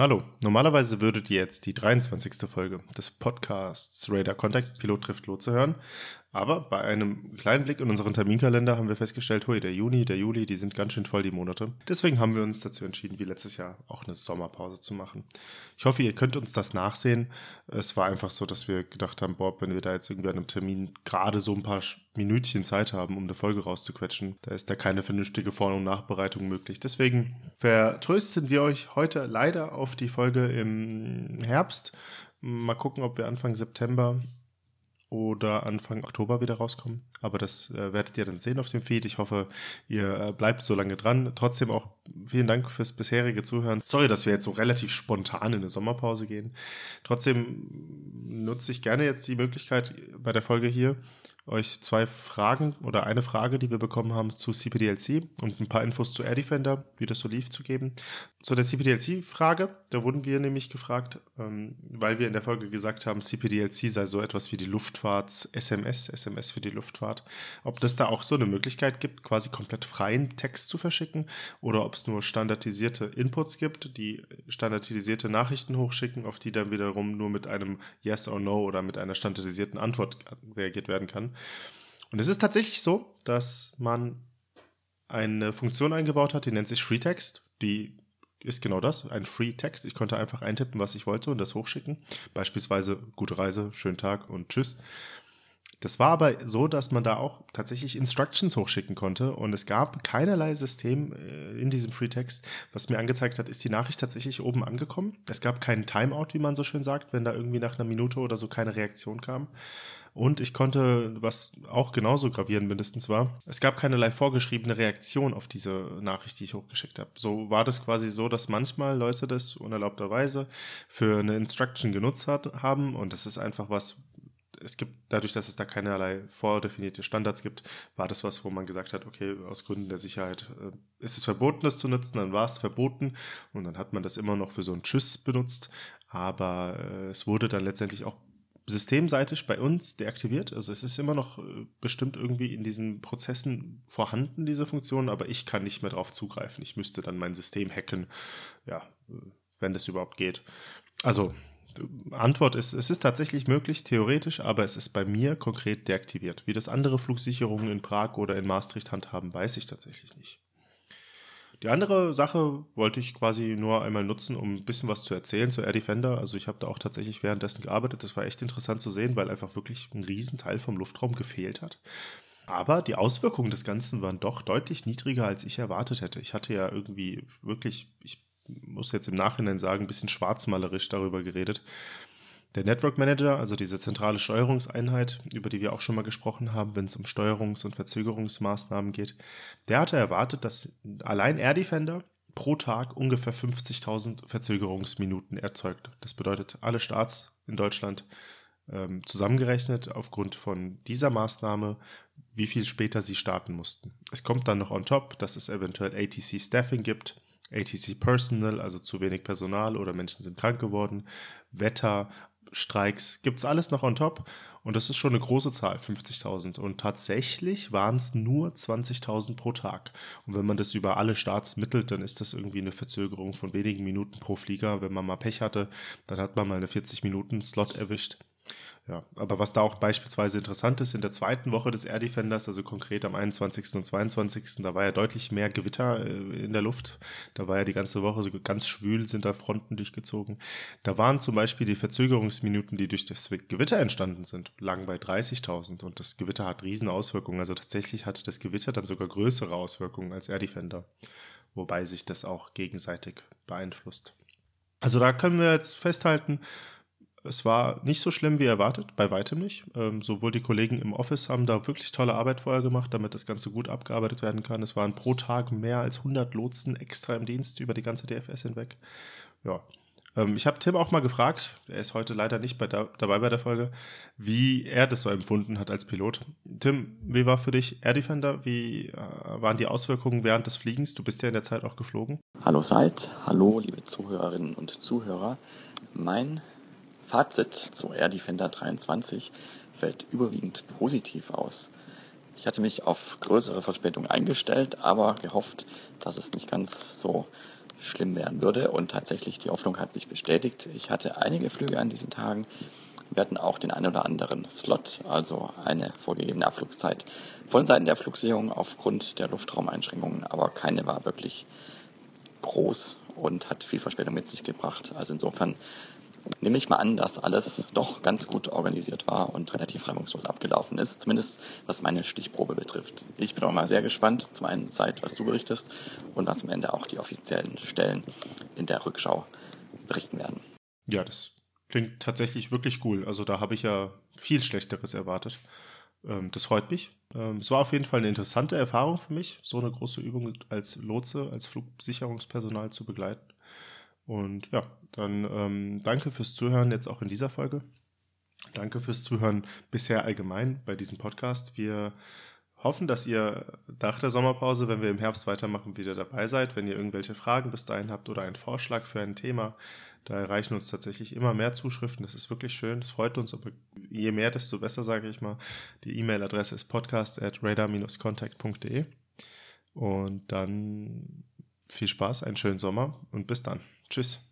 Hallo, normalerweise würdet ihr jetzt die 23. Folge des Podcasts Radar Contact Pilot trifft Lotse hören. Aber bei einem kleinen Blick in unseren Terminkalender haben wir festgestellt, hui, der Juni, der Juli, die sind ganz schön voll, die Monate. Deswegen haben wir uns dazu entschieden, wie letztes Jahr auch eine Sommerpause zu machen. Ich hoffe, ihr könnt uns das nachsehen. Es war einfach so, dass wir gedacht haben, Bob, wenn wir da jetzt irgendwie an einem Termin gerade so ein paar Minütchen Zeit haben, um eine Folge rauszuquetschen, da ist da keine vernünftige Vor- und Nachbereitung möglich. Deswegen vertrösten wir euch heute leider auf die Folge im Herbst. Mal gucken, ob wir Anfang September oder Anfang Oktober wieder rauskommen. Aber das äh, werdet ihr dann sehen auf dem Feed. Ich hoffe, ihr äh, bleibt so lange dran. Trotzdem auch vielen Dank fürs bisherige Zuhören. Sorry, dass wir jetzt so relativ spontan in eine Sommerpause gehen. Trotzdem nutze ich gerne jetzt die Möglichkeit bei der Folge hier, euch zwei Fragen oder eine Frage, die wir bekommen haben zu CPDLC und ein paar Infos zu Air Defender, wie das so lief, zu geben. Zu der CPDLC-Frage, da wurden wir nämlich gefragt, ähm, weil wir in der Folge gesagt haben, CPDLC sei so etwas wie die Luftfahrts-SMS, SMS für die Luftfahrt, ob das da auch so eine Möglichkeit gibt, quasi komplett freien Text zu verschicken oder ob es nur standardisierte Inputs gibt, die standardisierte Nachrichten hochschicken, auf die dann wiederum nur mit einem Yes or No oder mit einer standardisierten Antwort reagiert werden kann. Und es ist tatsächlich so, dass man eine Funktion eingebaut hat, die nennt sich FreeText. Die ist genau das, ein Free Text. Ich konnte einfach eintippen, was ich wollte und das hochschicken. Beispielsweise gute Reise, schönen Tag und tschüss. Das war aber so, dass man da auch tatsächlich Instructions hochschicken konnte und es gab keinerlei System äh, in diesem Free Text, was mir angezeigt hat, ist die Nachricht tatsächlich oben angekommen. Es gab keinen Timeout, wie man so schön sagt, wenn da irgendwie nach einer Minute oder so keine Reaktion kam. Und ich konnte, was auch genauso gravierend mindestens war, es gab keinerlei vorgeschriebene Reaktion auf diese Nachricht, die ich hochgeschickt habe. So war das quasi so, dass manchmal Leute das unerlaubterweise für eine Instruction genutzt hat, haben. Und das ist einfach was, es gibt, dadurch, dass es da keinerlei vordefinierte Standards gibt, war das was, wo man gesagt hat, okay, aus Gründen der Sicherheit äh, ist es verboten, das zu nutzen, dann war es verboten. Und dann hat man das immer noch für so ein Tschüss benutzt, aber äh, es wurde dann letztendlich auch systemseitig bei uns deaktiviert. Also es ist immer noch äh, bestimmt irgendwie in diesen Prozessen vorhanden, diese Funktion, aber ich kann nicht mehr drauf zugreifen. Ich müsste dann mein System hacken, ja, wenn das überhaupt geht. Also Antwort ist, es ist tatsächlich möglich, theoretisch, aber es ist bei mir konkret deaktiviert. Wie das andere Flugsicherungen in Prag oder in Maastricht handhaben, weiß ich tatsächlich nicht. Die andere Sache wollte ich quasi nur einmal nutzen, um ein bisschen was zu erzählen zu Air Defender. Also ich habe da auch tatsächlich währenddessen gearbeitet. Das war echt interessant zu sehen, weil einfach wirklich ein Riesenteil vom Luftraum gefehlt hat. Aber die Auswirkungen des Ganzen waren doch deutlich niedriger, als ich erwartet hätte. Ich hatte ja irgendwie wirklich, ich muss jetzt im Nachhinein sagen, ein bisschen schwarzmalerisch darüber geredet, der Network Manager, also diese zentrale Steuerungseinheit, über die wir auch schon mal gesprochen haben, wenn es um Steuerungs- und Verzögerungsmaßnahmen geht, der hatte erwartet, dass allein Air Defender pro Tag ungefähr 50.000 Verzögerungsminuten erzeugt. Das bedeutet, alle Starts in Deutschland ähm, zusammengerechnet aufgrund von dieser Maßnahme, wie viel später sie starten mussten. Es kommt dann noch on top, dass es eventuell ATC Staffing gibt, ATC Personal, also zu wenig Personal oder Menschen sind krank geworden, Wetter Streiks, gibt es alles noch on top. Und das ist schon eine große Zahl, 50.000. Und tatsächlich waren es nur 20.000 pro Tag. Und wenn man das über alle Starts mittelt, dann ist das irgendwie eine Verzögerung von wenigen Minuten pro Flieger. Wenn man mal Pech hatte, dann hat man mal eine 40-Minuten-Slot erwischt. Ja, aber was da auch beispielsweise interessant ist, in der zweiten Woche des Air Defenders, also konkret am 21. und 22., da war ja deutlich mehr Gewitter äh, in der Luft. Da war ja die ganze Woche so ganz schwül, sind da Fronten durchgezogen. Da waren zum Beispiel die Verzögerungsminuten, die durch das Gewitter entstanden sind, lagen bei 30.000 und das Gewitter hat riesen Auswirkungen. Also tatsächlich hatte das Gewitter dann sogar größere Auswirkungen als Air Defender, wobei sich das auch gegenseitig beeinflusst. Also da können wir jetzt festhalten, es war nicht so schlimm wie erwartet, bei weitem nicht. Ähm, sowohl die Kollegen im Office haben da wirklich tolle Arbeit vorher gemacht, damit das Ganze gut abgearbeitet werden kann. Es waren pro Tag mehr als 100 Lotsen extra im Dienst über die ganze DFS hinweg. Ja. Ähm, ich habe Tim auch mal gefragt, er ist heute leider nicht bei da, dabei bei der Folge, wie er das so empfunden hat als Pilot. Tim, wie war für dich Air Defender? Wie äh, waren die Auswirkungen während des Fliegens? Du bist ja in der Zeit auch geflogen. Hallo Seid, hallo liebe Zuhörerinnen und Zuhörer. Mein Fazit zu Air Defender 23 fällt überwiegend positiv aus. Ich hatte mich auf größere Verspätung eingestellt, aber gehofft, dass es nicht ganz so schlimm werden würde. Und tatsächlich, die Hoffnung hat sich bestätigt. Ich hatte einige Flüge an diesen Tagen. Wir hatten auch den einen oder anderen Slot, also eine vorgegebene Abflugszeit von Seiten der Flugsicherung aufgrund der Luftraumeinschränkungen, aber keine war wirklich groß und hat viel Verspätung mit sich gebracht. Also insofern nehme ich mal an, dass alles doch ganz gut organisiert war und relativ reibungslos abgelaufen ist, zumindest was meine Stichprobe betrifft. Ich bin auch mal sehr gespannt, zum einen Zeit, was du berichtest und was am Ende auch die offiziellen Stellen in der Rückschau berichten werden. Ja, das klingt tatsächlich wirklich cool. Also da habe ich ja viel Schlechteres erwartet. Ähm, das freut mich. Ähm, es war auf jeden Fall eine interessante Erfahrung für mich, so eine große Übung als Lotse, als Flugsicherungspersonal zu begleiten. Und ja, dann ähm, danke fürs Zuhören jetzt auch in dieser Folge. Danke fürs Zuhören bisher allgemein bei diesem Podcast. Wir hoffen, dass ihr nach der Sommerpause, wenn wir im Herbst weitermachen, wieder dabei seid. Wenn ihr irgendwelche Fragen bis dahin habt oder einen Vorschlag für ein Thema, da erreichen uns tatsächlich immer mehr Zuschriften. Das ist wirklich schön. Das freut uns. Aber je mehr, desto besser, sage ich mal. Die E-Mail-Adresse ist podcast at radar-contact.de. Und dann viel Spaß, einen schönen Sommer und bis dann. Tschüss.